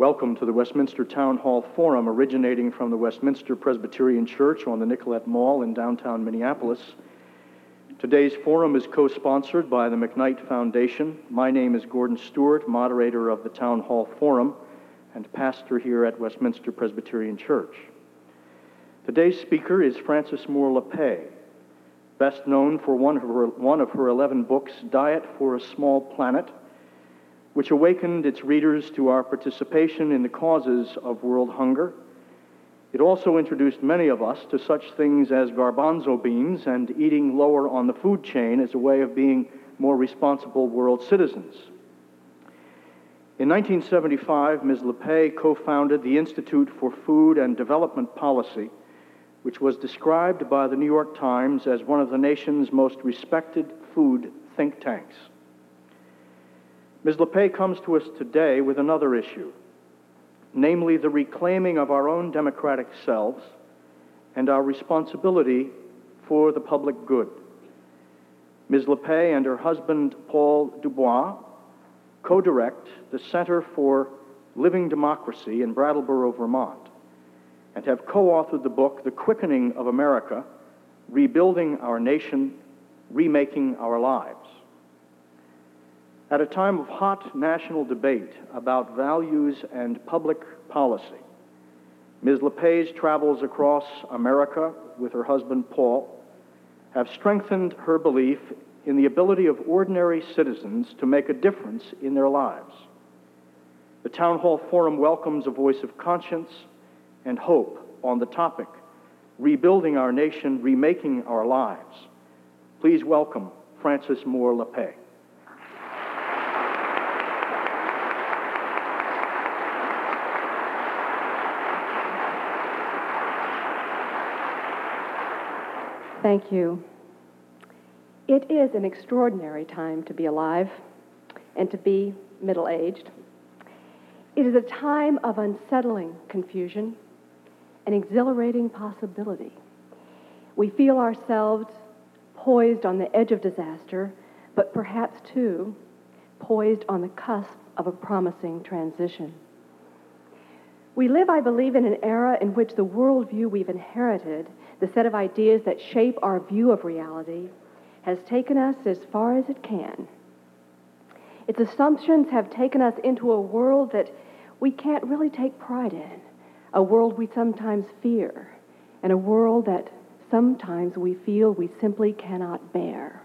Welcome to the Westminster Town Hall Forum, originating from the Westminster Presbyterian Church on the Nicollet Mall in downtown Minneapolis. Today's forum is co sponsored by the McKnight Foundation. My name is Gordon Stewart, moderator of the Town Hall Forum and pastor here at Westminster Presbyterian Church. Today's speaker is Frances Moore Lappé, best known for one of, her, one of her 11 books, Diet for a Small Planet, which awakened its readers to our participation in the causes of world hunger. It also introduced many of us to such things as garbanzo beans and eating lower on the food chain as a way of being more responsible world citizens. In 1975, Ms. Lappé co founded the Institute for Food and Development Policy, which was described by the New York Times as one of the nation's most respected food think tanks. Ms. Lappé comes to us today with another issue, namely the reclaiming of our own democratic selves and our responsibility for the public good. Ms. Lappé and her husband, Paul Du Bois, co direct the Center for Living Democracy in Brattleboro, Vermont, and have co authored the book, The Quickening of America Rebuilding Our Nation, Remaking Our Lives. At a time of hot national debate about values and public policy, Ms. Lappé's travels across America with her husband Paul have strengthened her belief in the ability of ordinary citizens to make a difference in their lives. The Town Hall Forum welcomes a voice of conscience and hope on the topic Rebuilding Our Nation, Remaking Our Lives. Please welcome Frances Moore Lappé. Thank you. It is an extraordinary time to be alive and to be middle aged. It is a time of unsettling confusion and exhilarating possibility. We feel ourselves poised on the edge of disaster, but perhaps too poised on the cusp of a promising transition. We live, I believe, in an era in which the worldview we've inherited, the set of ideas that shape our view of reality, has taken us as far as it can. Its assumptions have taken us into a world that we can't really take pride in, a world we sometimes fear, and a world that sometimes we feel we simply cannot bear.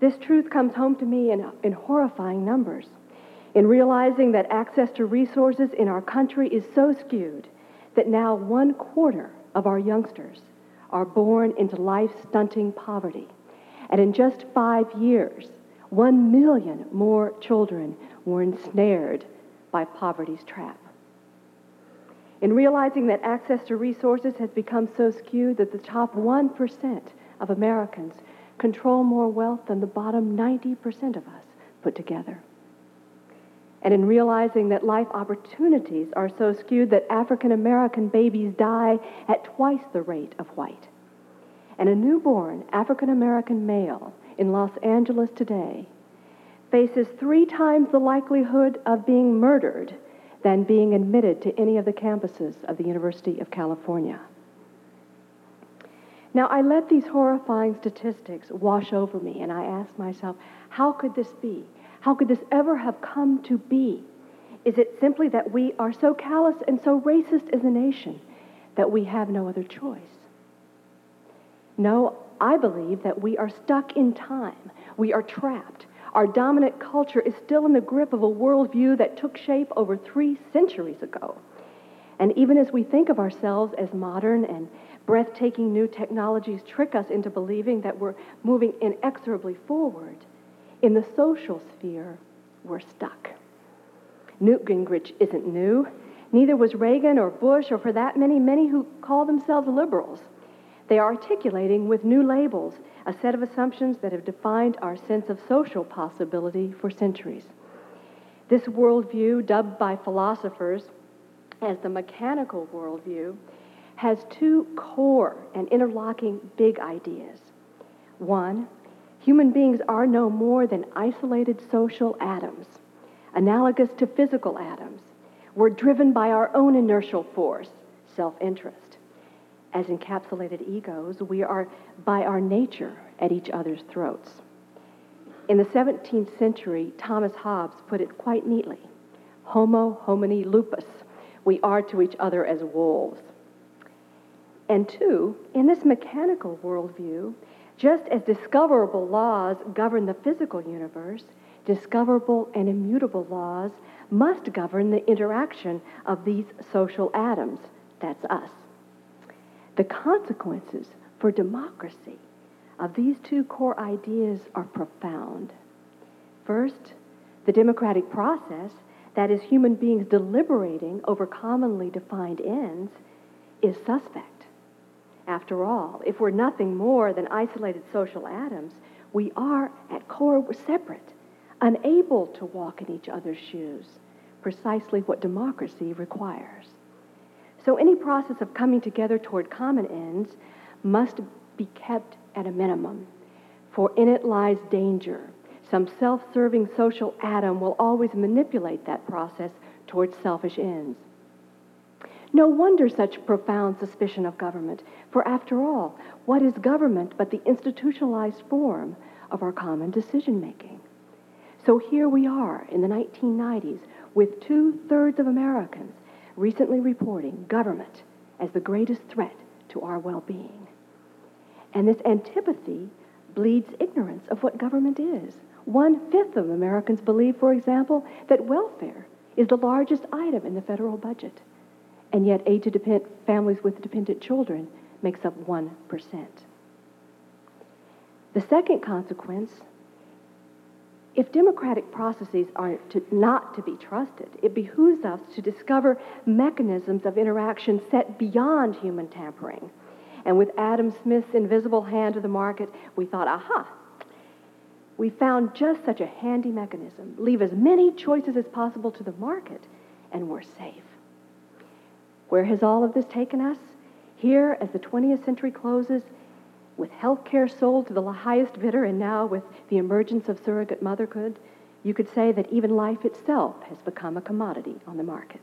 This truth comes home to me in, in horrifying numbers, in realizing that access to resources in our country is so skewed that now one quarter of our youngsters are born into life stunting poverty. And in just five years, one million more children were ensnared by poverty's trap. In realizing that access to resources has become so skewed that the top 1% of Americans control more wealth than the bottom 90% of us put together. And in realizing that life opportunities are so skewed that African American babies die at twice the rate of white. And a newborn African American male in Los Angeles today faces three times the likelihood of being murdered than being admitted to any of the campuses of the University of California. Now, I let these horrifying statistics wash over me, and I asked myself, how could this be? How could this ever have come to be? Is it simply that we are so callous and so racist as a nation that we have no other choice? No, I believe that we are stuck in time. We are trapped. Our dominant culture is still in the grip of a worldview that took shape over three centuries ago. And even as we think of ourselves as modern and breathtaking new technologies trick us into believing that we're moving inexorably forward, in the social sphere, we're stuck. Newt Gingrich isn't new. Neither was Reagan or Bush, or for that many, many who call themselves liberals. They are articulating with new labels a set of assumptions that have defined our sense of social possibility for centuries. This worldview, dubbed by philosophers as the mechanical worldview, has two core and interlocking big ideas. One, Human beings are no more than isolated social atoms, analogous to physical atoms. We're driven by our own inertial force, self interest. As encapsulated egos, we are by our nature at each other's throats. In the 17th century, Thomas Hobbes put it quite neatly Homo homini lupus. We are to each other as wolves. And two, in this mechanical worldview, just as discoverable laws govern the physical universe, discoverable and immutable laws must govern the interaction of these social atoms. That's us. The consequences for democracy of these two core ideas are profound. First, the democratic process, that is, human beings deliberating over commonly defined ends, is suspect. After all, if we're nothing more than isolated social atoms, we are, at core, separate, unable to walk in each other's shoes, precisely what democracy requires. So any process of coming together toward common ends must be kept at a minimum, for in it lies danger. Some self serving social atom will always manipulate that process toward selfish ends. No wonder such profound suspicion of government, for after all, what is government but the institutionalized form of our common decision making? So here we are in the 1990s with two thirds of Americans recently reporting government as the greatest threat to our well being. And this antipathy bleeds ignorance of what government is. One fifth of Americans believe, for example, that welfare is the largest item in the federal budget and yet aid to depend, families with dependent children makes up 1%. The second consequence if democratic processes are to, not to be trusted, it behooves us to discover mechanisms of interaction set beyond human tampering. And with Adam Smith's invisible hand of the market, we thought, aha, we found just such a handy mechanism. Leave as many choices as possible to the market, and we're safe. Where has all of this taken us? Here, as the 20th century closes, with health care sold to the highest bidder and now with the emergence of surrogate motherhood, you could say that even life itself has become a commodity on the market.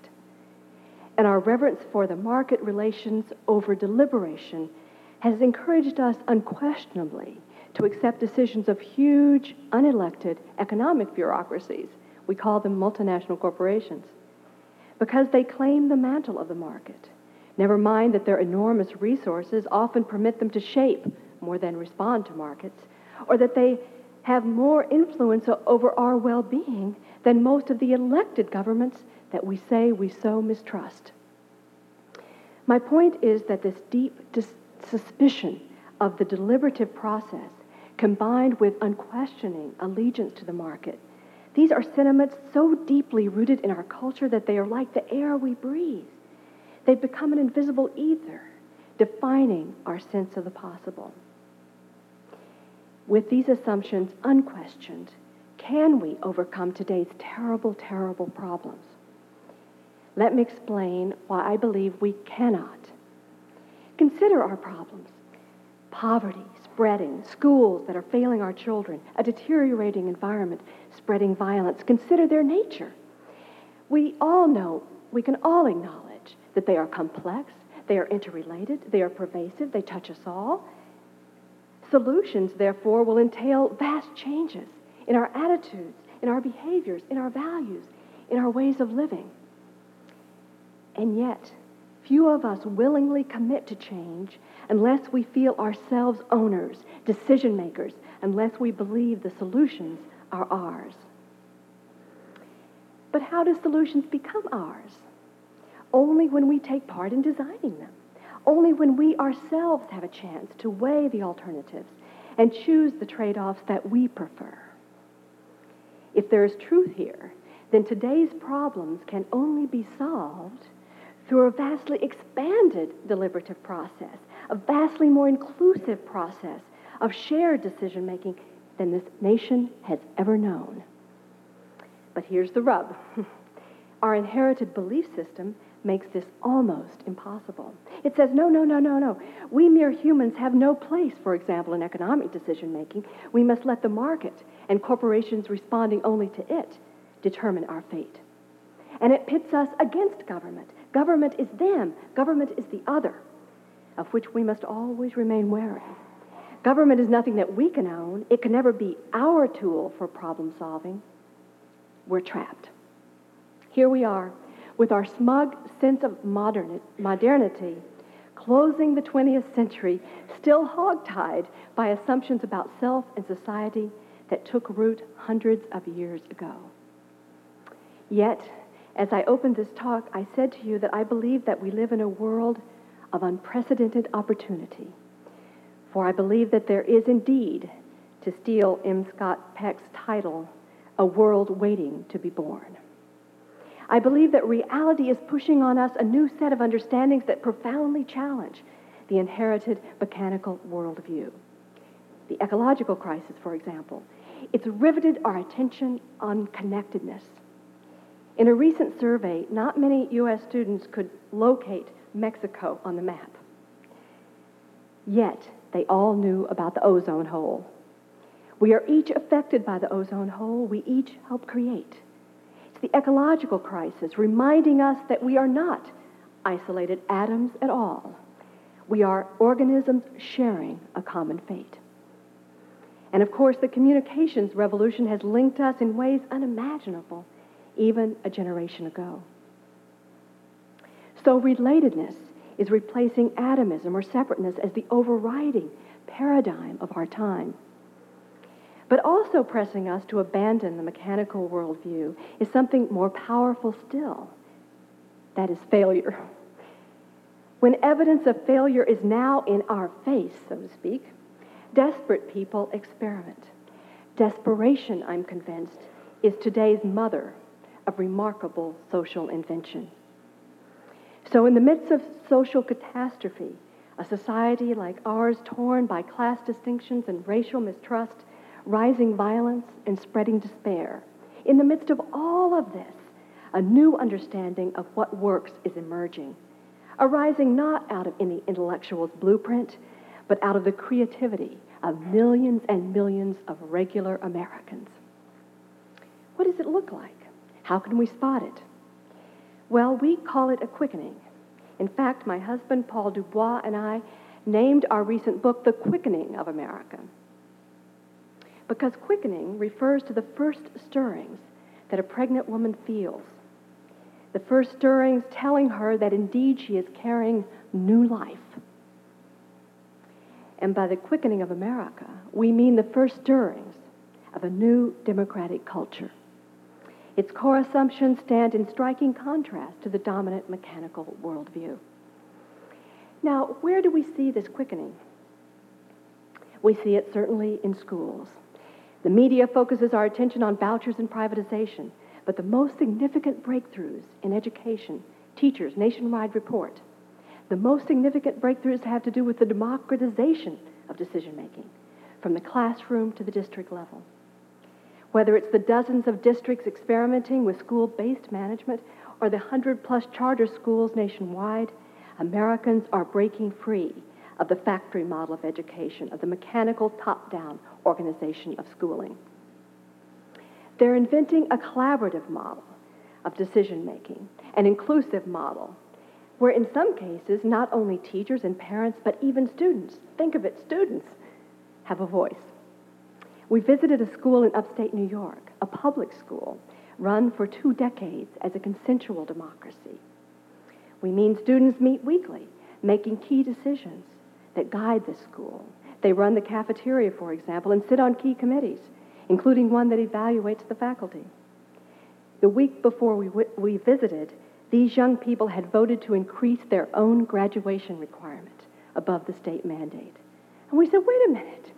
And our reverence for the market relations over deliberation has encouraged us unquestionably to accept decisions of huge, unelected economic bureaucracies. We call them multinational corporations because they claim the mantle of the market. Never mind that their enormous resources often permit them to shape more than respond to markets, or that they have more influence over our well being than most of the elected governments that we say we so mistrust. My point is that this deep dis- suspicion of the deliberative process, combined with unquestioning allegiance to the market, these are sentiments so deeply rooted in our culture that they are like the air we breathe. They've become an invisible ether, defining our sense of the possible. With these assumptions unquestioned, can we overcome today's terrible, terrible problems? Let me explain why I believe we cannot. Consider our problems poverty, spreading, schools that are failing our children, a deteriorating environment, spreading violence. Consider their nature. We all know, we can all acknowledge that they are complex, they are interrelated, they are pervasive, they touch us all. Solutions, therefore, will entail vast changes in our attitudes, in our behaviors, in our values, in our ways of living. And yet, few of us willingly commit to change unless we feel ourselves owners, decision makers, unless we believe the solutions are ours. But how do solutions become ours? Only when we take part in designing them. Only when we ourselves have a chance to weigh the alternatives and choose the trade offs that we prefer. If there is truth here, then today's problems can only be solved through a vastly expanded deliberative process, a vastly more inclusive process of shared decision making than this nation has ever known. But here's the rub our inherited belief system makes this almost impossible. It says, no, no, no, no, no. We mere humans have no place, for example, in economic decision making. We must let the market and corporations responding only to it determine our fate. And it pits us against government. Government is them, government is the other, of which we must always remain wary. Government is nothing that we can own, it can never be our tool for problem solving. We're trapped. Here we are, with our smug sense of modernity, closing the 20th century, still hogtied by assumptions about self and society that took root hundreds of years ago. Yet, as I opened this talk, I said to you that I believe that we live in a world of unprecedented opportunity. For I believe that there is indeed, to steal M. Scott Peck's title, a world waiting to be born. I believe that reality is pushing on us a new set of understandings that profoundly challenge the inherited mechanical worldview. The ecological crisis, for example, it's riveted our attention on connectedness. In a recent survey, not many U.S. students could locate Mexico on the map. Yet, they all knew about the ozone hole. We are each affected by the ozone hole we each help create. It's the ecological crisis reminding us that we are not isolated atoms at all. We are organisms sharing a common fate. And of course, the communications revolution has linked us in ways unimaginable even a generation ago. So, relatedness is replacing atomism or separateness as the overriding paradigm of our time. But also pressing us to abandon the mechanical worldview is something more powerful still that is failure. When evidence of failure is now in our face, so to speak, desperate people experiment. Desperation, I'm convinced, is today's mother remarkable social invention. So, in the midst of social catastrophe, a society like ours torn by class distinctions and racial mistrust, rising violence, and spreading despair, in the midst of all of this, a new understanding of what works is emerging, arising not out of any intellectual's blueprint, but out of the creativity of millions and millions of regular Americans. What does it look like? How can we spot it? Well, we call it a quickening. In fact, my husband, Paul Du Bois, and I named our recent book The Quickening of America. Because quickening refers to the first stirrings that a pregnant woman feels. The first stirrings telling her that indeed she is carrying new life. And by the quickening of America, we mean the first stirrings of a new democratic culture. Its core assumptions stand in striking contrast to the dominant mechanical worldview. Now, where do we see this quickening? We see it certainly in schools. The media focuses our attention on vouchers and privatization, but the most significant breakthroughs in education, teachers, nationwide report, the most significant breakthroughs have to do with the democratization of decision making, from the classroom to the district level. Whether it's the dozens of districts experimenting with school based management or the 100 plus charter schools nationwide, Americans are breaking free of the factory model of education, of the mechanical top down organization of schooling. They're inventing a collaborative model of decision making, an inclusive model, where in some cases, not only teachers and parents, but even students, think of it, students, have a voice. We visited a school in upstate New York, a public school run for two decades as a consensual democracy. We mean students meet weekly, making key decisions that guide the school. They run the cafeteria, for example, and sit on key committees, including one that evaluates the faculty. The week before we, w- we visited, these young people had voted to increase their own graduation requirement above the state mandate. And we said, wait a minute,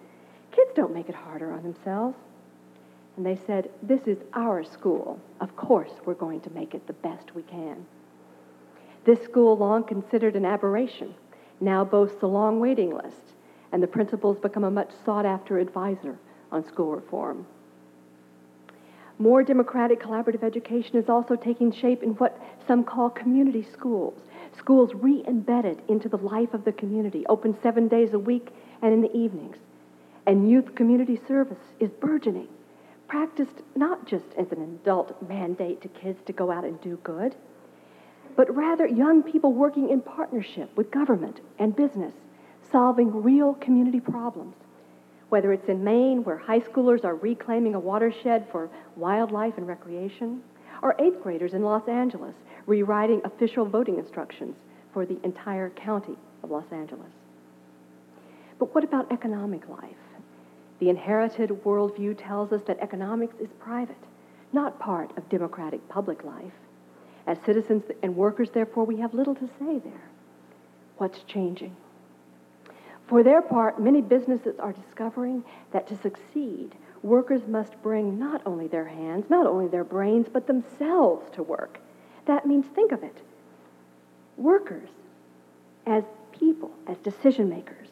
Kids don't make it harder on themselves. And they said, This is our school. Of course, we're going to make it the best we can. This school, long considered an aberration, now boasts a long waiting list, and the principals become a much sought after advisor on school reform. More democratic collaborative education is also taking shape in what some call community schools, schools re embedded into the life of the community, open seven days a week and in the evenings and youth community service is burgeoning, practiced not just as an adult mandate to kids to go out and do good, but rather young people working in partnership with government and business, solving real community problems. Whether it's in Maine, where high schoolers are reclaiming a watershed for wildlife and recreation, or eighth graders in Los Angeles rewriting official voting instructions for the entire county of Los Angeles. But what about economic life? The inherited worldview tells us that economics is private, not part of democratic public life. As citizens and workers, therefore, we have little to say there. What's changing? For their part, many businesses are discovering that to succeed, workers must bring not only their hands, not only their brains, but themselves to work. That means, think of it workers as people, as decision makers.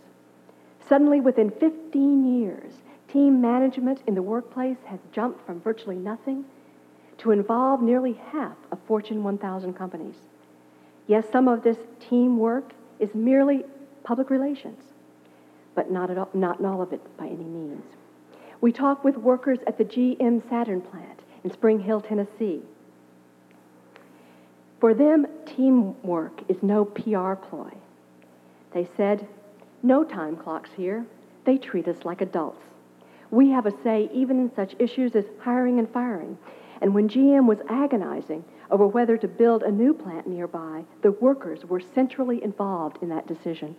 Suddenly, within 15 years, team management in the workplace has jumped from virtually nothing to involve nearly half of Fortune 1000 companies. Yes, some of this teamwork is merely public relations, but not, all, not all of it by any means. We talk with workers at the GM Saturn plant in Spring Hill, Tennessee. For them, teamwork is no PR ploy. They said, no time clocks here. They treat us like adults. We have a say even in such issues as hiring and firing. And when GM was agonizing over whether to build a new plant nearby, the workers were centrally involved in that decision.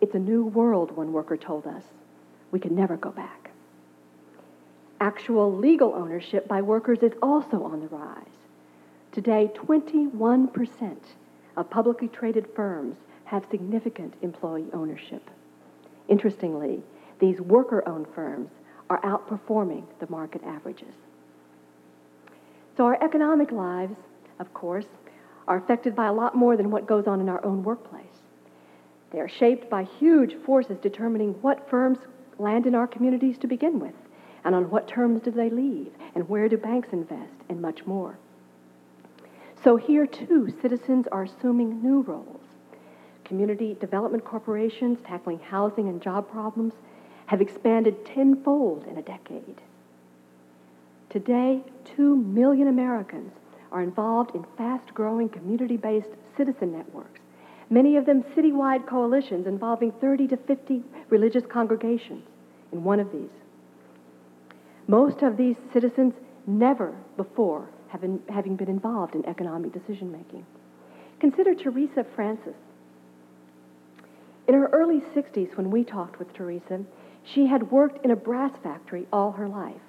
It's a new world, one worker told us. We can never go back. Actual legal ownership by workers is also on the rise. Today, 21% of publicly traded firms have significant employee ownership. Interestingly, these worker owned firms are outperforming the market averages. So, our economic lives, of course, are affected by a lot more than what goes on in our own workplace. They are shaped by huge forces determining what firms land in our communities to begin with, and on what terms do they leave, and where do banks invest, and much more. So, here too, citizens are assuming new roles. Community development corporations tackling housing and job problems have expanded tenfold in a decade. Today, 2 million Americans are involved in fast growing community based citizen networks, many of them citywide coalitions involving 30 to 50 religious congregations in one of these. Most of these citizens never before having been involved in economic decision making. Consider Teresa Francis. In her early 60s, when we talked with Teresa, she had worked in a brass factory all her life.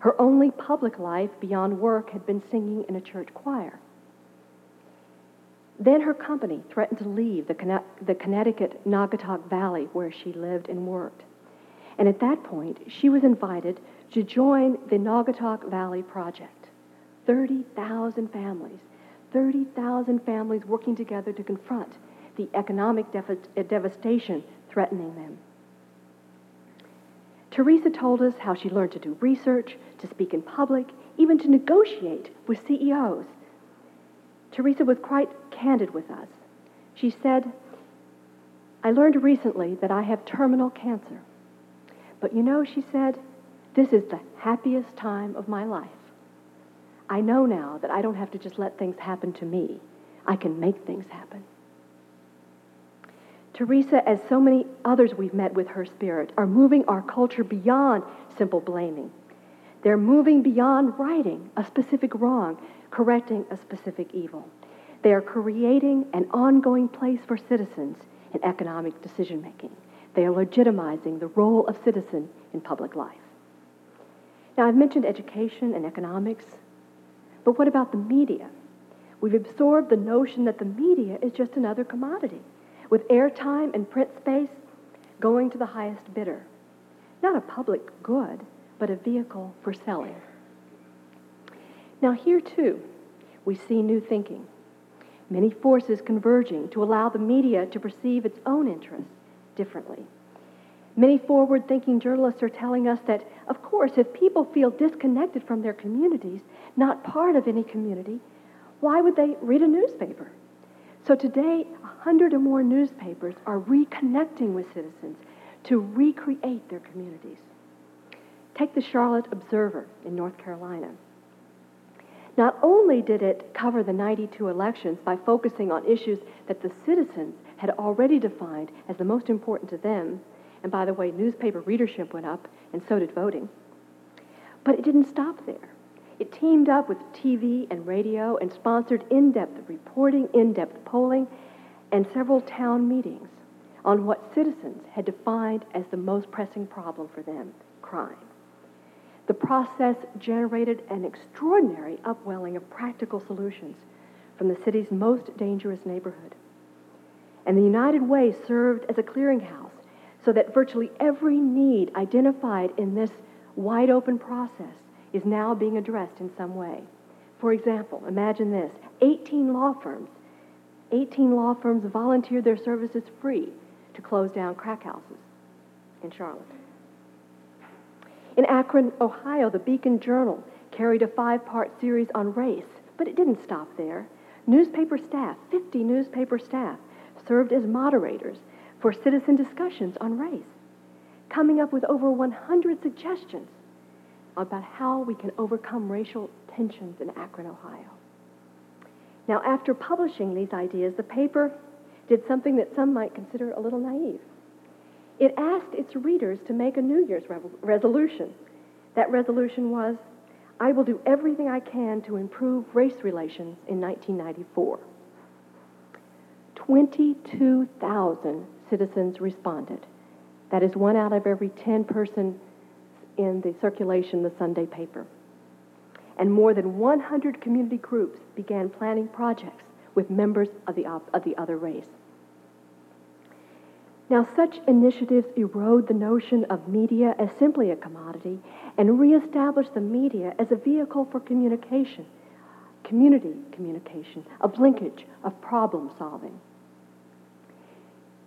Her only public life beyond work had been singing in a church choir. Then her company threatened to leave the, the Connecticut Naugatuck Valley where she lived and worked. And at that point, she was invited to join the Naugatuck Valley Project. 30,000 families, 30,000 families working together to confront the economic uh, devastation threatening them. Teresa told us how she learned to do research, to speak in public, even to negotiate with CEOs. Teresa was quite candid with us. She said, I learned recently that I have terminal cancer. But you know, she said, this is the happiest time of my life. I know now that I don't have to just let things happen to me. I can make things happen. Teresa, as so many others we've met with her spirit, are moving our culture beyond simple blaming. They're moving beyond righting a specific wrong, correcting a specific evil. They are creating an ongoing place for citizens in economic decision making. They are legitimizing the role of citizen in public life. Now, I've mentioned education and economics, but what about the media? We've absorbed the notion that the media is just another commodity with airtime and print space going to the highest bidder. Not a public good, but a vehicle for selling. Now, here too, we see new thinking. Many forces converging to allow the media to perceive its own interests differently. Many forward thinking journalists are telling us that, of course, if people feel disconnected from their communities, not part of any community, why would they read a newspaper? So today, 100 or more newspapers are reconnecting with citizens to recreate their communities. Take the Charlotte Observer in North Carolina. Not only did it cover the 92 elections by focusing on issues that the citizens had already defined as the most important to them, and by the way, newspaper readership went up, and so did voting. But it didn't stop there. It teamed up with TV and radio and sponsored in depth reporting, in depth polling, and several town meetings on what citizens had defined as the most pressing problem for them crime. The process generated an extraordinary upwelling of practical solutions from the city's most dangerous neighborhood. And the United Way served as a clearinghouse so that virtually every need identified in this wide open process is now being addressed in some way. For example, imagine this 18 law firms, 18 law firms volunteered their services free to close down crack houses in Charlotte. In Akron, Ohio, the Beacon Journal carried a five part series on race, but it didn't stop there. Newspaper staff, 50 newspaper staff, served as moderators for citizen discussions on race, coming up with over 100 suggestions about how we can overcome racial tensions in Akron, Ohio. Now, after publishing these ideas, the paper did something that some might consider a little naive. It asked its readers to make a New Year's resolution. That resolution was I will do everything I can to improve race relations in 1994. 22,000 citizens responded. That is one out of every 10 persons in the circulation the Sunday paper. And more than 100 community groups began planning projects with members of the, of the other race. Now, such initiatives erode the notion of media as simply a commodity and reestablish the media as a vehicle for communication, community communication, of linkage, of problem solving.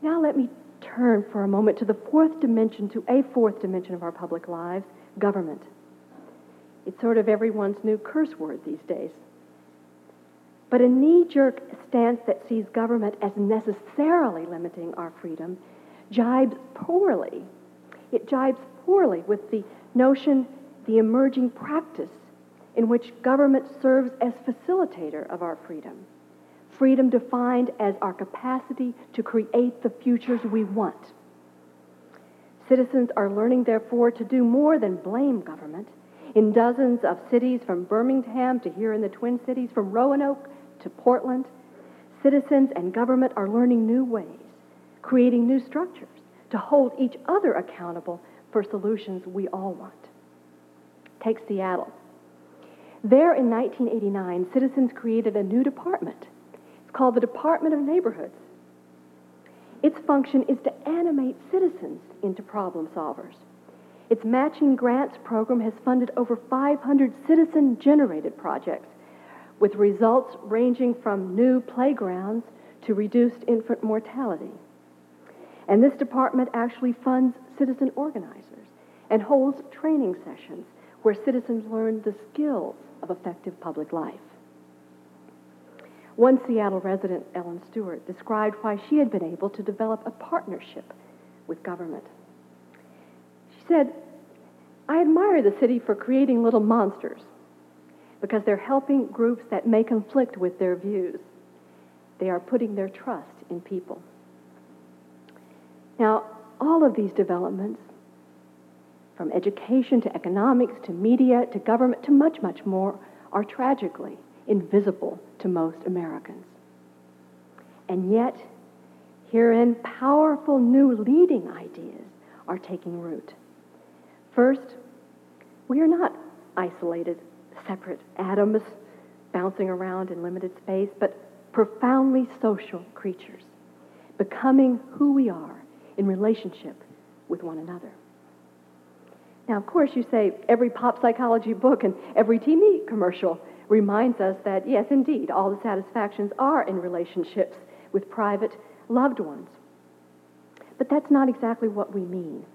Now, let me turn for a moment to the fourth dimension, to a fourth dimension of our public lives government. It's sort of everyone's new curse word these days. But a knee jerk stance that sees government as necessarily limiting our freedom jibes poorly. It jibes poorly with the notion, the emerging practice in which government serves as facilitator of our freedom. Freedom defined as our capacity to create the futures we want. Citizens are learning, therefore, to do more than blame government. In dozens of cities, from Birmingham to here in the Twin Cities, from Roanoke to Portland, citizens and government are learning new ways creating new structures to hold each other accountable for solutions we all want. Take Seattle. There in 1989, citizens created a new department. It's called the Department of Neighborhoods. Its function is to animate citizens into problem solvers. Its matching grants program has funded over 500 citizen generated projects with results ranging from new playgrounds to reduced infant mortality. And this department actually funds citizen organizers and holds training sessions where citizens learn the skills of effective public life. One Seattle resident, Ellen Stewart, described why she had been able to develop a partnership with government. She said, I admire the city for creating little monsters because they're helping groups that may conflict with their views. They are putting their trust in people. Now, all of these developments, from education to economics to media to government to much, much more, are tragically invisible to most Americans. And yet, herein, powerful new leading ideas are taking root. First, we are not isolated, separate atoms bouncing around in limited space, but profoundly social creatures, becoming who we are in relationship with one another. Now, of course, you say every pop psychology book and every TV commercial reminds us that, yes, indeed, all the satisfactions are in relationships with private loved ones. But that's not exactly what we mean.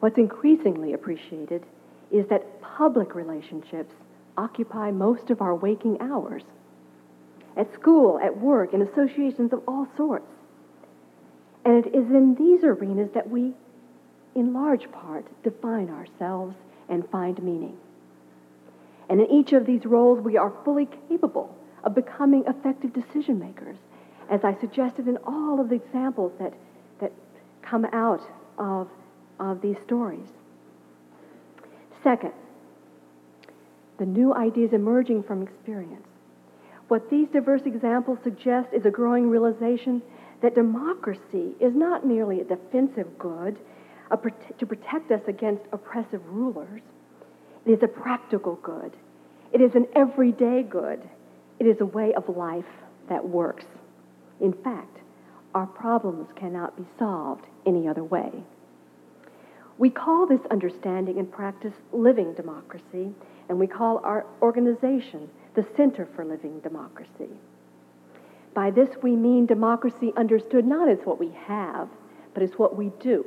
What's increasingly appreciated is that public relationships occupy most of our waking hours. At school, at work, in associations of all sorts. And it is in these arenas that we, in large part, define ourselves and find meaning. And in each of these roles, we are fully capable of becoming effective decision makers, as I suggested in all of the examples that, that come out of, of these stories. Second, the new ideas emerging from experience. What these diverse examples suggest is a growing realization that democracy is not merely a defensive good a, to protect us against oppressive rulers. It is a practical good. It is an everyday good. It is a way of life that works. In fact, our problems cannot be solved any other way. We call this understanding and practice living democracy, and we call our organization the Center for Living Democracy. By this, we mean democracy understood not as what we have, but as what we do.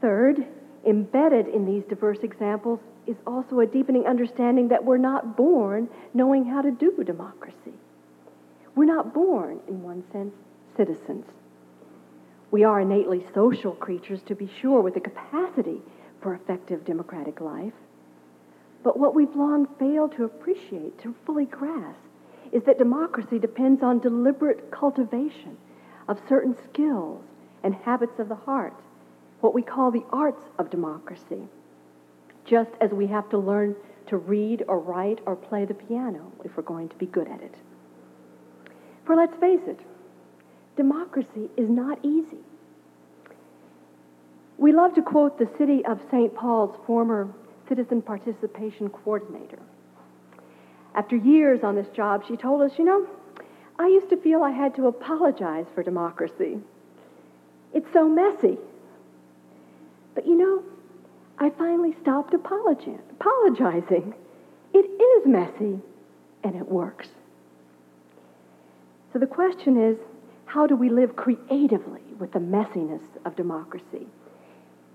Third, embedded in these diverse examples is also a deepening understanding that we're not born knowing how to do democracy. We're not born, in one sense, citizens. We are innately social creatures, to be sure, with the capacity for effective democratic life. But what we've long failed to appreciate, to fully grasp, is that democracy depends on deliberate cultivation of certain skills and habits of the heart, what we call the arts of democracy, just as we have to learn to read or write or play the piano if we're going to be good at it. For let's face it, democracy is not easy. We love to quote the city of St. Paul's former citizen participation coordinator. After years on this job, she told us, you know, I used to feel I had to apologize for democracy. It's so messy. But you know, I finally stopped apologizing. It is messy, and it works. So the question is, how do we live creatively with the messiness of democracy?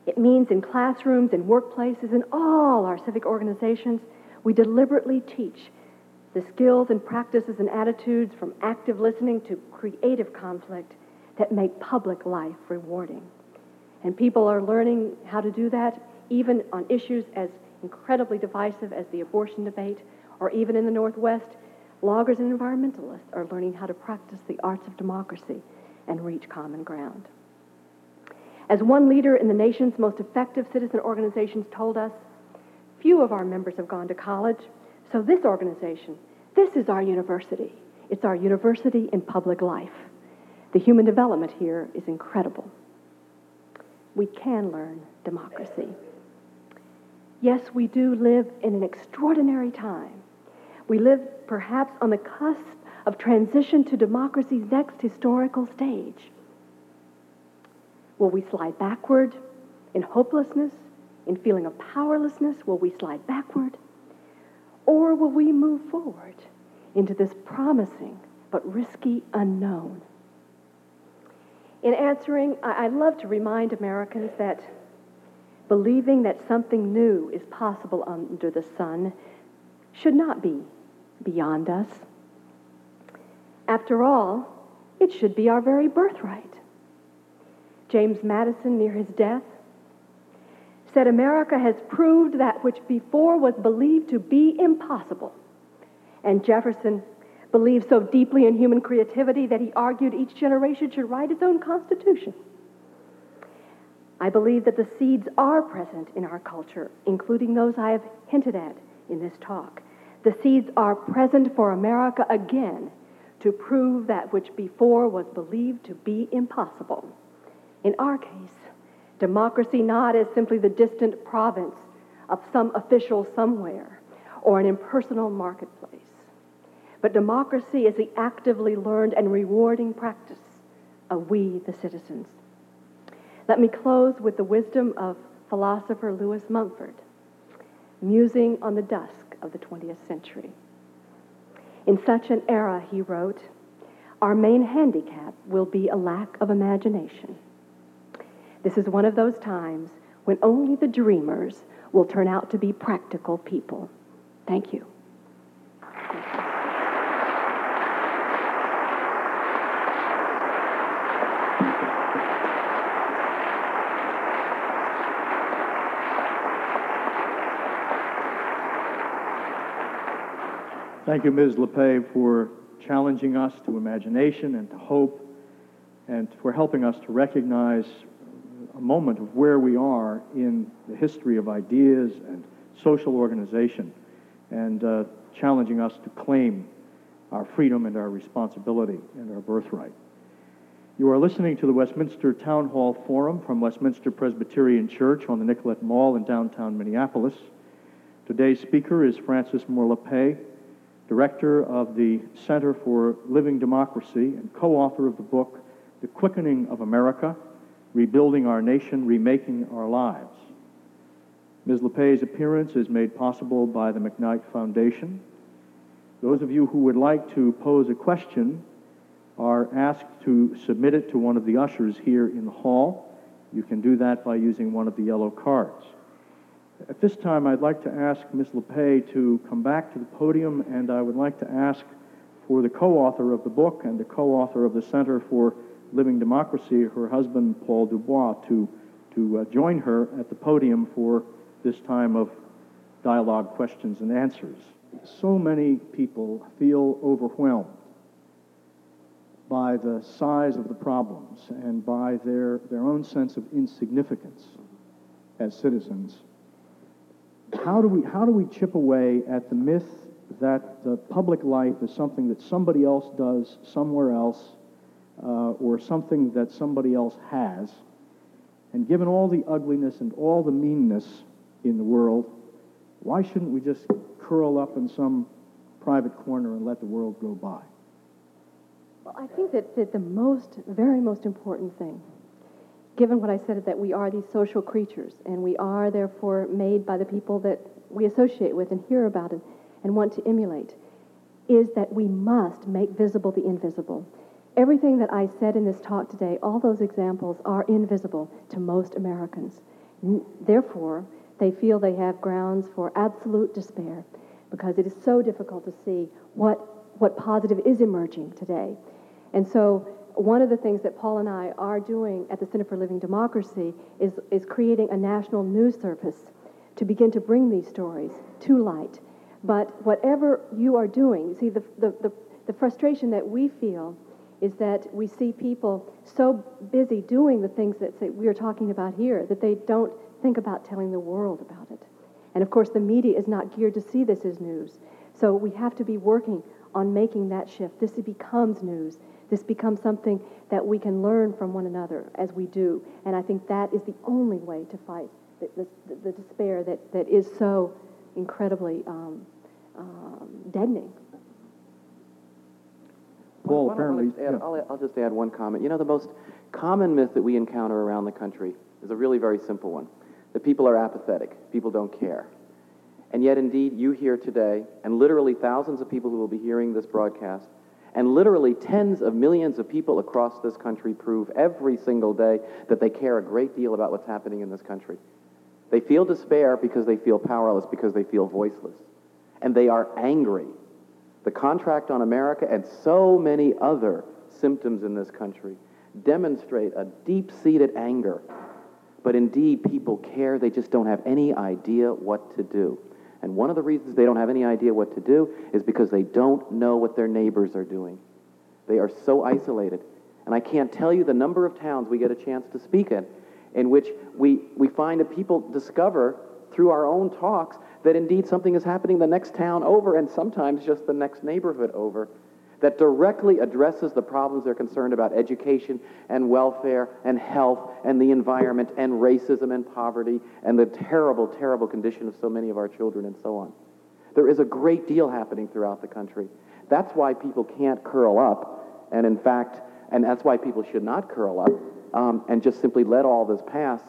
It means in classrooms, in workplaces, in all our civic organizations, we deliberately teach the skills and practices and attitudes from active listening to creative conflict that make public life rewarding. And people are learning how to do that even on issues as incredibly divisive as the abortion debate, or even in the Northwest, loggers and environmentalists are learning how to practice the arts of democracy and reach common ground. As one leader in the nation's most effective citizen organizations told us, few of our members have gone to college, so this organization, this is our university. It's our university in public life. The human development here is incredible. We can learn democracy. Yes, we do live in an extraordinary time. We live perhaps on the cusp of transition to democracy's next historical stage. Will we slide backward in hopelessness, in feeling of powerlessness? Will we slide backward? Or will we move forward into this promising but risky unknown? In answering, I, love to remind Americans that believing that something new is possible under the sun should not be beyond us. After all, it should be our very birthright. James Madison, near his death, said America has proved that which before was believed to be impossible. And Jefferson believed so deeply in human creativity that he argued each generation should write its own constitution. I believe that the seeds are present in our culture, including those I have hinted at in this talk. The seeds are present for America again to prove that which before was believed to be impossible. In our case, democracy not as simply the distant province of some official somewhere or an impersonal marketplace, but democracy is the actively learned and rewarding practice of we, the citizens. Let me close with the wisdom of philosopher Lewis Mumford, musing on the dusk of the 20th century. In such an era, he wrote, our main handicap will be a lack of imagination. This is one of those times when only the dreamers will turn out to be practical people. Thank you. Thank you, Ms. Lappé, for challenging us to imagination and to hope, and for helping us to recognize a moment of where we are in the history of ideas and social organization, and uh, challenging us to claim our freedom and our responsibility and our birthright. You are listening to the Westminster Town Hall Forum from Westminster Presbyterian Church on the Nicollet Mall in downtown Minneapolis. Today's speaker is Frances Moore Lappé, director of the Center for Living Democracy and co author of the book, The Quickening of America Rebuilding Our Nation, Remaking Our Lives. Ms. Lappé's appearance is made possible by the McKnight Foundation. Those of you who would like to pose a question are asked to submit it to one of the ushers here in the hall. You can do that by using one of the yellow cards. At this time, I'd like to ask Ms. Lappé to come back to the podium, and I would like to ask for the co-author of the book and the co-author of the Center for Living Democracy, her husband, Paul Du Bois, to, to uh, join her at the podium for this time of dialogue, questions, and answers. So many people feel overwhelmed by the size of the problems and by their, their own sense of insignificance as citizens. How do, we, how do we chip away at the myth that the public life is something that somebody else does somewhere else uh, or something that somebody else has? And given all the ugliness and all the meanness in the world, why shouldn't we just curl up in some private corner and let the world go by? Well, I think that, that the most, very most important thing, given what I said, that we are these social creatures and we are therefore made by the people that we associate with and hear about and, and want to emulate, is that we must make visible the invisible. Everything that I said in this talk today, all those examples are invisible to most Americans. Therefore, they feel they have grounds for absolute despair because it is so difficult to see what, what positive is emerging today. And so one of the things that Paul and I are doing at the Center for Living Democracy is, is creating a national news service to begin to bring these stories to light. But whatever you are doing, see, the, the, the, the frustration that we feel is that we see people so busy doing the things that say, we are talking about here that they don't think about telling the world about it. And of course, the media is not geared to see this as news. So we have to be working on making that shift. This becomes news. This becomes something that we can learn from one another as we do. And I think that is the only way to fight the, the, the despair that, that is so incredibly um, um, deadening. Paul, apparently. I'll, add, I'll, I'll just add one comment. You know, the most common myth that we encounter around the country is a really very simple one that people are apathetic, people don't care. And yet, indeed, you here today, and literally thousands of people who will be hearing this broadcast, and literally tens of millions of people across this country prove every single day that they care a great deal about what's happening in this country. They feel despair because they feel powerless, because they feel voiceless. And they are angry. The contract on America and so many other symptoms in this country demonstrate a deep seated anger. But indeed, people care, they just don't have any idea what to do. And one of the reasons they don't have any idea what to do is because they don't know what their neighbors are doing. They are so isolated. And I can't tell you the number of towns we get a chance to speak in, in which we, we find that people discover through our own talks that indeed something is happening the next town over and sometimes just the next neighborhood over that directly addresses the problems they're concerned about education and welfare and health and the environment and racism and poverty and the terrible, terrible condition of so many of our children and so on. There is a great deal happening throughout the country. That's why people can't curl up, and in fact, and that's why people should not curl up um, and just simply let all this pass,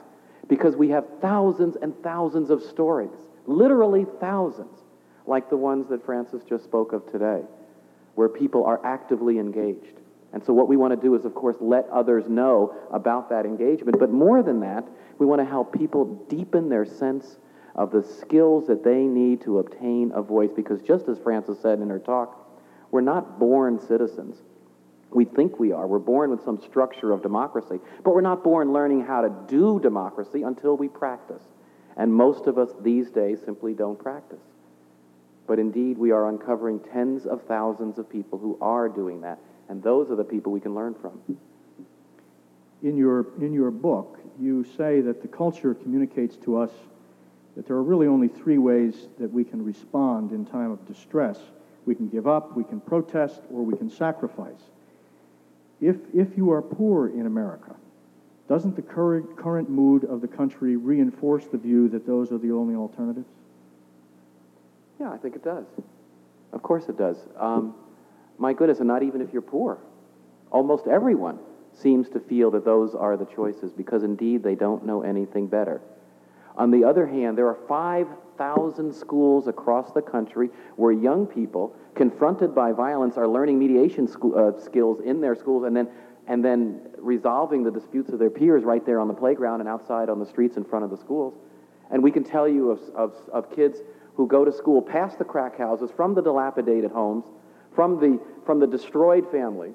because we have thousands and thousands of stories, literally thousands, like the ones that Frances just spoke of today where people are actively engaged. And so, what we want to do is, of course, let others know about that engagement. But more than that, we want to help people deepen their sense of the skills that they need to obtain a voice. Because, just as Frances said in her talk, we're not born citizens. We think we are. We're born with some structure of democracy, but we're not born learning how to do democracy until we practice. And most of us these days simply don't practice. But indeed, we are uncovering tens of thousands of people who are doing that. And those are the people we can learn from. In your, in your book, you say that the culture communicates to us that there are really only three ways that we can respond in time of distress. We can give up, we can protest, or we can sacrifice. If, if you are poor in America, doesn't the current, current mood of the country reinforce the view that those are the only alternatives? Yeah, I think it does. Of course it does. Um, my goodness, and not even if you're poor. Almost everyone seems to feel that those are the choices because indeed they don't know anything better. On the other hand, there are 5,000 schools across the country where young people, confronted by violence, are learning mediation uh, skills in their schools and then, and then resolving the disputes of their peers right there on the playground and outside on the streets in front of the schools. And we can tell you of, of, of kids who go to school past the crack houses, from the dilapidated homes, from the, from the destroyed families,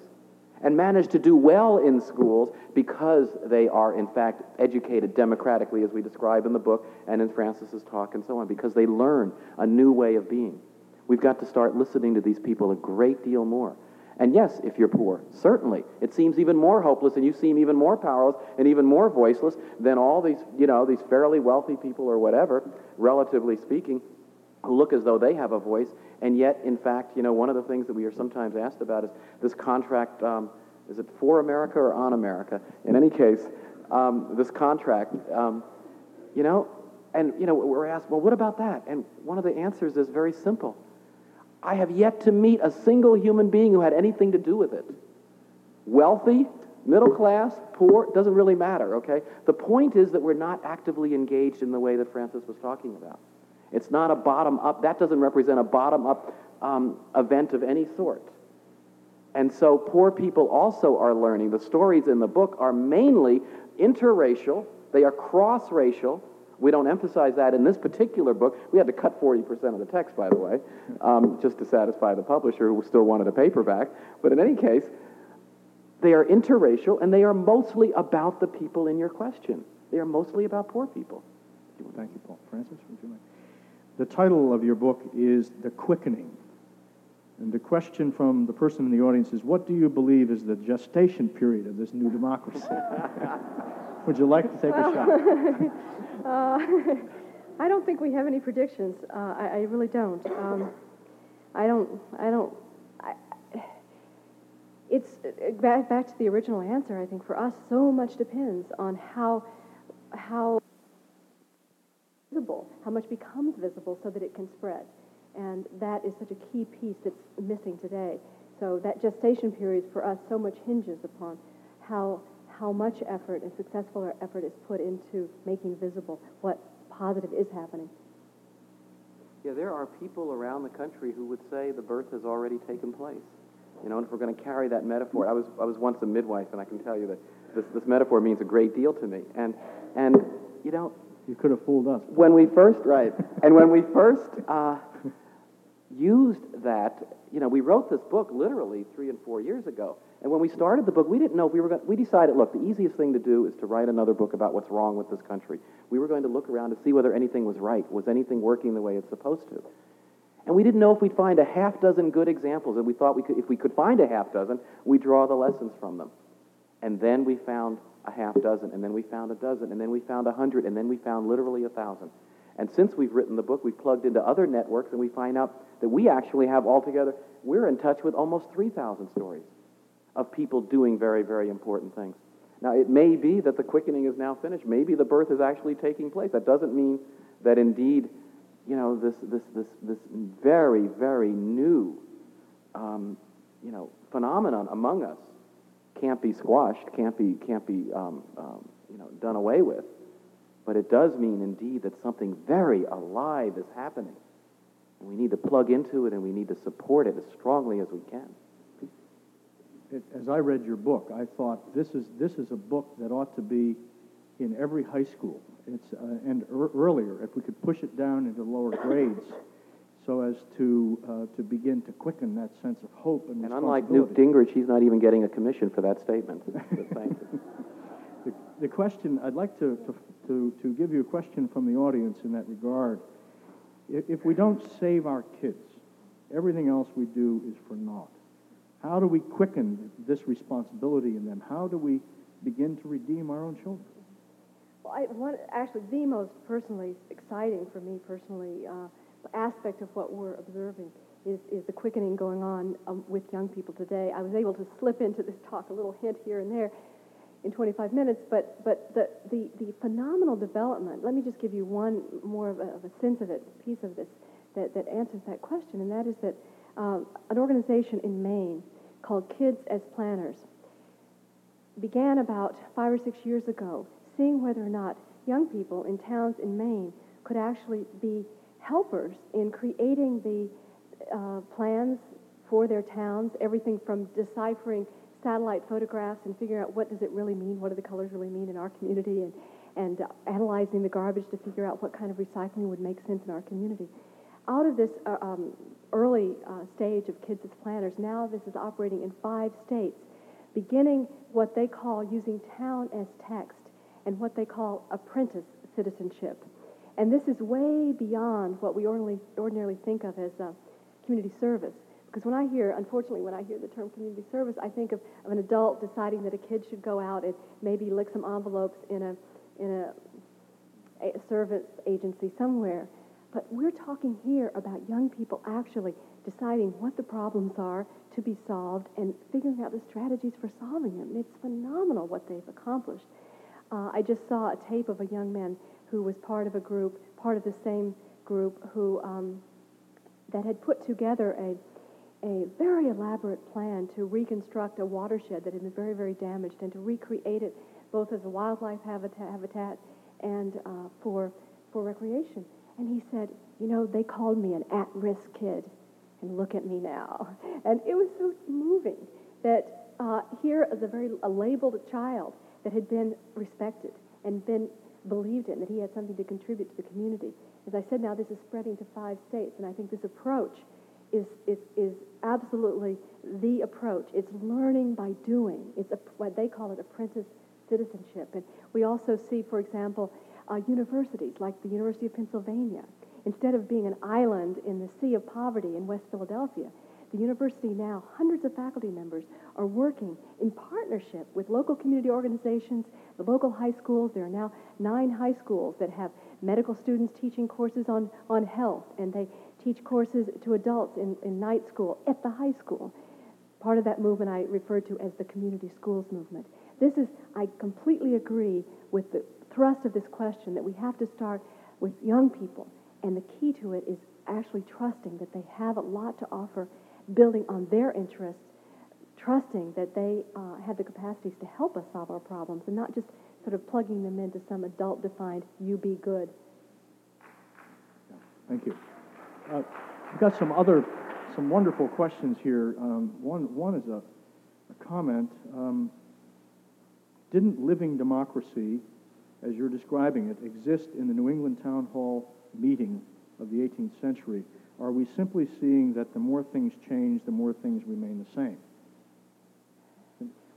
and manage to do well in schools because they are, in fact, educated democratically, as we describe in the book and in Frances's talk and so on, because they learn a new way of being. We've got to start listening to these people a great deal more. And yes, if you're poor, certainly. It seems even more hopeless and you seem even more powerless and even more voiceless than all these, you know, these fairly wealthy people or whatever, relatively speaking, who look as though they have a voice and yet, in fact, you know, one of the things that we are sometimes asked about is this contract, um, is it for America or on America? In any case, um, this contract, um, you know, and, you know, we're asked, well, what about that? And one of the answers is very simple. I have yet to meet a single human being who had anything to do with it. Wealthy, middle class, poor, doesn't really matter, okay? The point is that we're not actively engaged in the way that Frances was talking about. It's not a bottom up, that doesn't represent a bottom up um, event of any sort. And so poor people also are learning. The stories in the book are mainly interracial, they are cross racial. We don't emphasize that in this particular book. We had to cut 40% of the text, by the way, um, just to satisfy the publisher who still wanted a paperback. But in any case, they are interracial and they are mostly about the people in your question. They are mostly about poor people. Thank you, Paul. Frances, would you mind? The title of your book is The Quickening. And the question from the person in the audience is what do you believe is the gestation period of this new democracy? Would you like to take a shot? uh, I don't think we have any predictions. Uh, I, I, really don't. Um, I don't. I don't. I, it's uh, back, back to the original answer. I think for us, so much depends on how how visible, how much becomes visible so that it can spread. And that is such a key piece that's missing today. So that gestation period for us so much hinges upon how, how much effort and successful our effort is put into making visible what positive is happening. Yeah, there are people around the country who would say the birth has already taken place. You know, and if we're going to carry that metaphor, I was, I was once a midwife, and I can tell you that this, this metaphor means a great deal to me. And, and you know, you could have fooled us. When we first, right, and when we first uh, used that, you know, we wrote this book literally three and four years ago. And when we started the book, we didn't know we were going. We decided, look, the easiest thing to do is to write another book about what's wrong with this country. We were going to look around to see whether anything was right. Was anything working the way it's supposed to? And we didn't know if we'd find a half dozen good examples. And we thought we could, if we could find a half dozen, we'd draw the lessons from them. And then we found a half dozen, and then we found a dozen, and then we found a hundred, and then we found literally a thousand. And since we've written the book, we've plugged into other networks, and we find out that we actually have altogether, we're in touch with almost 3,000 stories of people doing very, very important things. Now, it may be that the quickening is now finished. Maybe the birth is actually taking place. That doesn't mean that indeed, you know, this, this, this, this very, very new, um, you know, phenomenon among us can't be squashed, can't be, can't be um, um, you know, done away with. But it does mean, indeed, that something very alive is happening. We need to plug into it and we need to support it as strongly as we can. As I read your book, I thought this is, this is a book that ought to be in every high school. It's, uh, and er- earlier, if we could push it down into lower grades so as to, uh, to begin to quicken that sense of hope and And unlike Newt Gingrich, he's not even getting a commission for that statement. thank you. The, the question, I'd like to, to, to, to give you a question from the audience in that regard. if, if we don't save our kids, everything else we do is for naught. How do we quicken this responsibility in them? How do we begin to redeem our own children? Well, I, one, actually, the most personally exciting for me personally uh, aspect of what we're observing is, is the quickening going on um, with young people today. I was able to slip into this talk a little hint here and there in 25 minutes, but, but the, the, the phenomenal development, let me just give you one more of a, of a sense of it, piece of this that, that answers that question, and that is that um, an organization in Maine called Kids as Planners began about five or six years ago, seeing whether or not young people in towns in Maine could actually be helpers in creating the uh, plans for their towns, everything from deciphering satellite photographs and figuring out what does it really mean, what do the colors really mean in our community, and, and uh, analyzing the garbage to figure out what kind of recycling would make sense in our community. Out of this uh, um, early uh, stage of Kids as Planners, now this is operating in five states, beginning what they call using town as text and what they call apprentice citizenship. And this is way beyond what we ordinarily, ordinarily think of as uh, community service. Because when I hear, unfortunately, when I hear the term community service, I think of, of an adult deciding that a kid should go out and maybe lick some envelopes in a, in a, a service agency somewhere. But we're talking here about young people actually deciding what the problems are to be solved and figuring out the strategies for solving them. It's phenomenal what they've accomplished. Uh, I just saw a tape of a young man who was part of a group, part of the same group, who um, that had put together a a very elaborate plan to reconstruct a watershed that had been very, very damaged and to recreate it both as a wildlife habitat, habitat and uh, for for recreation. And he said, you know, they called me an at-risk kid, and look at me now. And it was so moving that uh, here is a very a labeled child that had been respected and been believed in, that he had something to contribute to the community. As I said, now this is spreading to five states, and I think this approach is, is, is absolutely the approach. It's learning by doing. It's a, what they call it apprentice citizenship. And we also see, for example, uh, universities like the University of Pennsylvania. Instead of being an island in the sea of poverty in West Philadelphia, the university now, hundreds of faculty members are working in partnership with local community organizations, the local high schools. There are now nine high schools that have medical students teaching courses on, on health, and they teach courses to adults in, in night school at the high school. Part of that movement I referred to as the community schools movement. This is, I completely agree with the thrust of this question that we have to start with young people. And the key to it is actually trusting that they have a lot to offer building on their interests, trusting that they uh, have the capacities to help us solve our problems and not just sort of plugging them into some adult defined, you be good. Thank you. Uh, we've got some other, some wonderful questions here. Um, one, one is a, a comment. Um, didn't living democracy, as you're describing it, exist in the New England Town Hall meeting of the 18th century? Are we simply seeing that the more things change, the more things remain the same?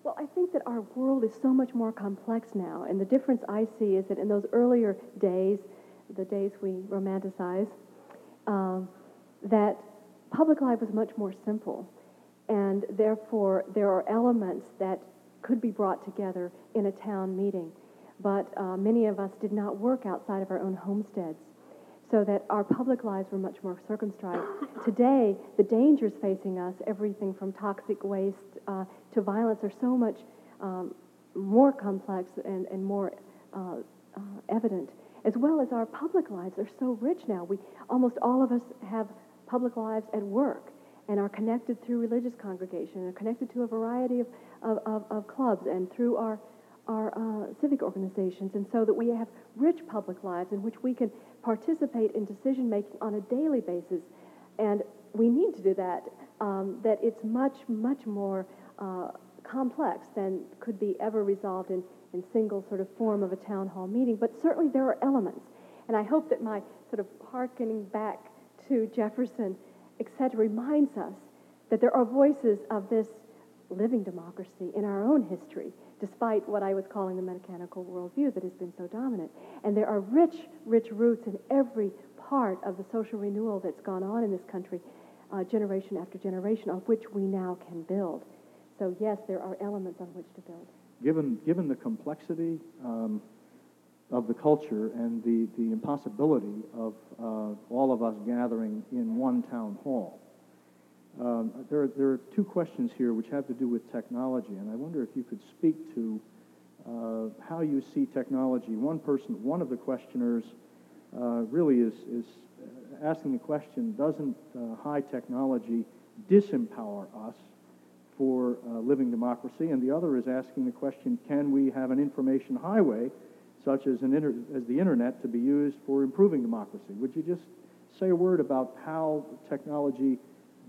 Well, I think that our world is so much more complex now, and the difference I see is that in those earlier days, the days we romanticize, um, that public life was much more simple, and therefore there are elements that could be brought together in a town meeting. But uh, many of us did not work outside of our own homesteads so that our public lives were much more circumscribed. Today, the dangers facing us, everything from toxic waste uh, to violence, are so much um, more complex and, and more uh, uh, evident, as well as our public lives are so rich now. We almost all of us have public lives at work and are connected through religious congregation and are connected to a variety of, of, of, of clubs and through our our uh, civic organizations, and so that we have rich public lives in which we can participate in decision making on a daily basis. And we need to do that, um, that it's much, much more uh, complex than could be ever resolved in, in single sort of form of a town hall meeting. But certainly there are elements. And I hope that my sort of harkening back to Jefferson, etc., reminds us that there are voices of this living democracy in our own history despite what I was calling the mechanical worldview that has been so dominant. And there are rich, rich roots in every part of the social renewal that's gone on in this country, uh, generation after generation, on which we now can build. So, yes, there are elements on which to build. Given, given the complexity um, of the culture and the, the impossibility of uh, all of us gathering in one town hall, um, there, are, there are two questions here which have to do with technology, and I wonder if you could speak to uh, how you see technology. One person, one of the questioners, uh, really is, is asking the question: Doesn't uh, high technology disempower us for uh, living democracy? And the other is asking the question: Can we have an information highway, such as an inter- as the internet, to be used for improving democracy? Would you just say a word about how technology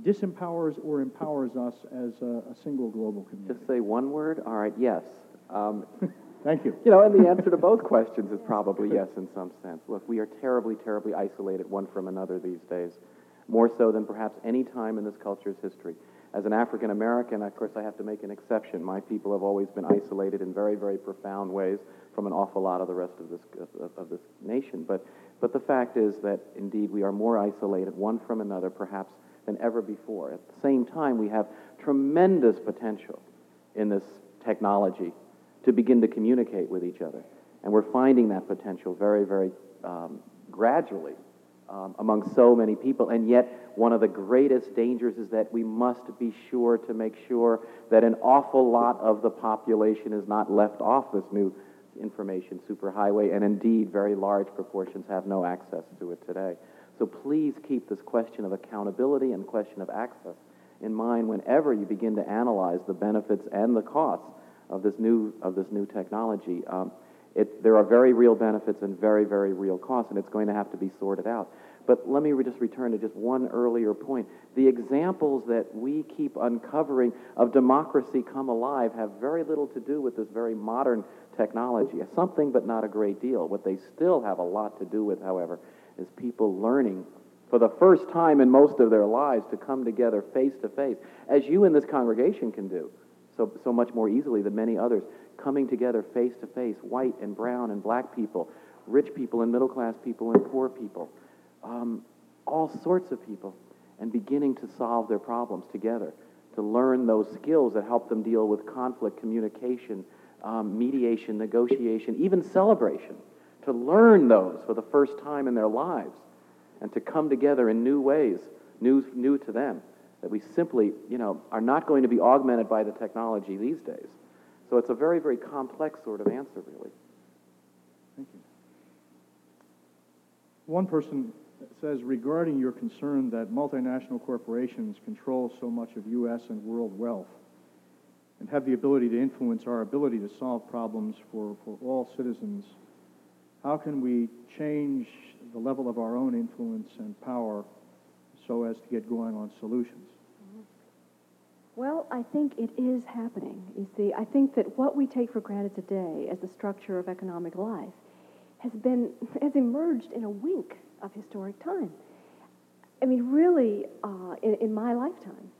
disempowers or empowers us as a, a single global community? Just say one word? All right, yes. Um, Thank you. You know, and the answer to both questions is probably yes in some sense. Look, we are terribly, terribly isolated one from another these days, more so than perhaps any time in this culture's history. As an African American, of course, I have to make an exception. My people have always been isolated in very, very profound ways from an awful lot of the rest of this, of, of this nation. But, but the fact is that indeed we are more isolated one from another, perhaps, than ever before. At the same time, we have tremendous potential in this technology to begin to communicate with each other. And we're finding that potential very, very um, gradually um, among so many people. And yet, one of the greatest dangers is that we must be sure to make sure that an awful lot of the population is not left off this new information superhighway, and indeed, very large proportions have no access to it today. So please keep this question of accountability and question of access in mind whenever you begin to analyze the benefits and the costs of this new of this new technology. Um, it, there are very real benefits and very very real costs, and it's going to have to be sorted out. But let me re- just return to just one earlier point. The examples that we keep uncovering of democracy come alive have very little to do with this very modern technology. Something, but not a great deal. What they still have a lot to do with, however, is people learning for the first time in most of their lives to come together face to face, as you in this congregation can do so, so much more easily than many others, coming together face to face, white and brown and black people, rich people and middle class people and poor people, um, all sorts of people, and beginning to solve their problems together, to learn those skills that help them deal with conflict, communication, um, mediation, negotiation, even celebration, to learn those for the first time in their lives, and to come together in new ways, new, new to them that we simply, you know, are not going to be augmented by the technology these days. So it's a very, very complex sort of answer, really. Thank you. One person says regarding your concern that multinational corporations control so much of U.S. and world wealth and have the ability to influence our ability to solve problems for, for all citizens, how can we change the level of our own influence and power so as to get going on solutions? Well, I think it is happening. You see, I think that what we take for granted today as the structure of economic life has been has emerged in a wink of historic time. I mean, really, uh, in, in, my lifetime,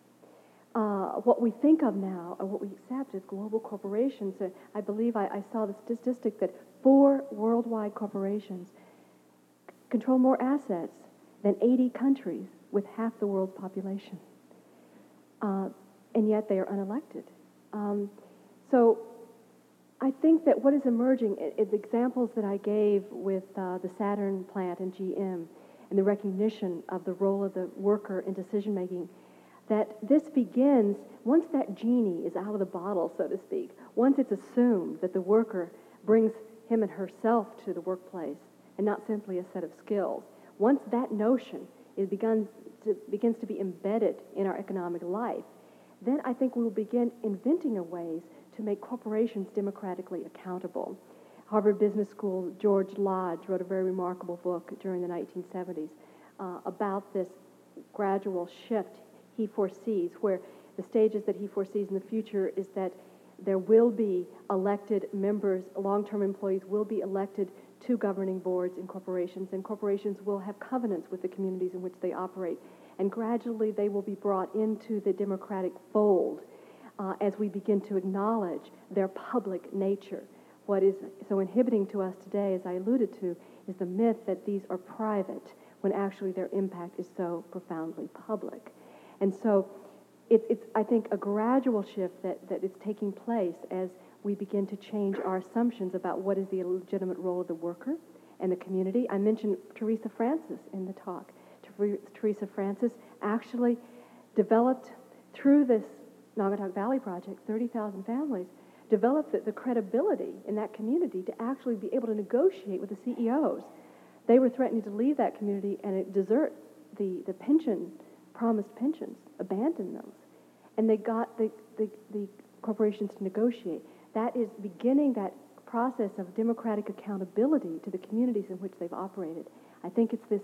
uh, what we think of now, or what we accept as global corporations, uh, I believe I, I, saw the statistic that four worldwide corporations control more assets than 80 countries with half the world's population. Uh, and yet they are unelected. Um, so I think that what is emerging is examples that I gave with uh, the Saturn plant and GM and the recognition of the role of the worker in decision making, that this begins once that genie is out of the bottle, so to speak, once it's assumed that the worker brings him and herself to the workplace and not simply a set of skills, once that notion is begun to, begins to be embedded in our economic life, then I think we will begin inventing ways to make corporations democratically accountable. Harvard Business School, George Lodge wrote a very remarkable book during the 1970s uh, about this gradual shift he foresees, where the stages that he foresees in the future is that there will be elected members, long term employees will be elected to governing boards in corporations, and corporations will have covenants with the communities in which they operate and gradually they will be brought into the democratic fold uh, as we begin to acknowledge their public nature. What is so inhibiting to us today, as I alluded to, is the myth that these are private, when actually their impact is so profoundly public. And so it, it's, I think, a gradual shift that, that is taking place as we begin to change our assumptions about what is the legitimate role of the worker and the community. I mentioned Teresa Francis in the talk. Teresa Francis actually developed through this Naugatuck Valley Project, 30,000 families, developed the, the, credibility in that community to actually be able to negotiate with the CEOs. They were threatening to leave that community and desert the, the pension, promised pensions, abandon those. And they got the, the, the corporations to negotiate. That is beginning that process of democratic accountability to the communities in which they've operated. I think it's this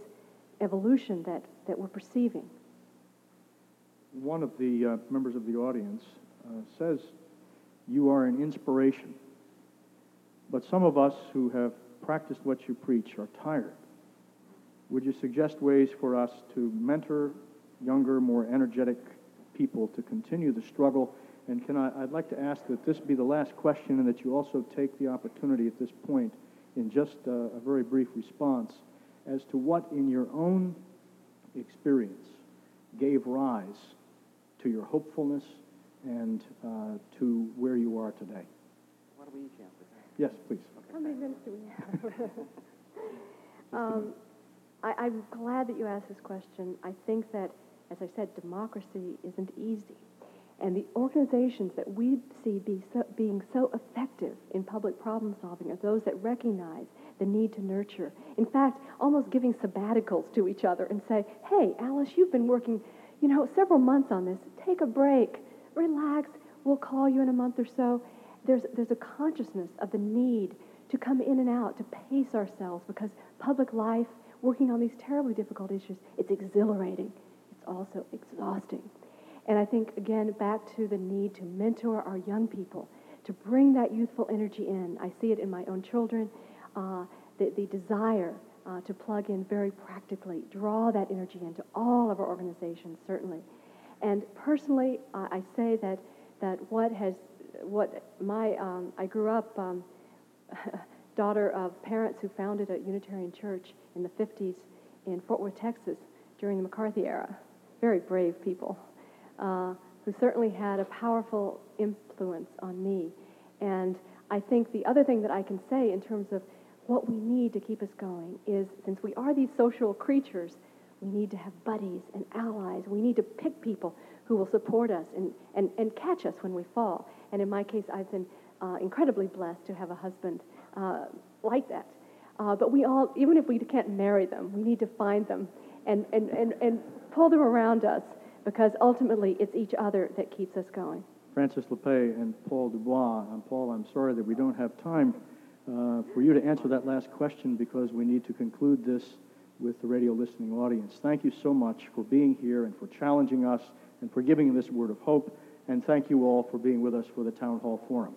evolution that, that we're perceiving. One of the uh, members of the audience uh, says you are an inspiration. But some of us who have practiced what you preach are tired. Would you suggest ways for us to mentor younger, more energetic people to continue the struggle? And can I, I'd like to ask that this be the last question and that you also take the opportunity at this point in just a, a very brief response as to what in your own experience gave rise to your hopefulness and uh, to where you are today. Why don't we each answer? Yes, please. How many minutes do we have? um, I, am glad that you asked this question. I think that, as I said, democracy isn't easy. And the organizations that we see be so, being so effective in public problem solving are those that recognize the need to nurture. In fact, almost giving sabbaticals to each other and say, hey, Alice, you've been working, you know, several months on this. Take a break relax, we'll call you in a month or so. There's, there's a consciousness of the need to come in and out, to pace ourselves, because public life, working on these terribly difficult issues, it's exhilarating. It's also exhausting. And I think, again, back to the need to mentor our young people, to bring that youthful energy in. I see it in my own children, uh, the, the desire uh, to plug in very practically, draw that energy into all of our organizations, certainly. And personally, I say that that what has what my um, I grew up um, daughter of parents who founded a Unitarian church in the 50s in Fort Worth, Texas, during the McCarthy era. Very brave people uh, who certainly had a powerful influence on me. And I think the other thing that I can say in terms of what we need to keep us going is since we are these social creatures we need to have buddies and allies. We need to pick people who will support us and, and, and catch us when we fall. And in my case, I've been uh, incredibly blessed to have a husband uh, like that. Uh, but we all, even if we can't marry them, we need to find them and, and, and, and pull them around us because ultimately it's each other that keeps us going. Frances Lappé and Paul Du Bois. And Paul, I'm sorry that we don't have time uh, for you to answer that last question because we need to conclude this with the radio listening audience. Thank you so much for being here and for challenging us and for giving this word of hope. And thank you all for being with us for the Town Hall Forum.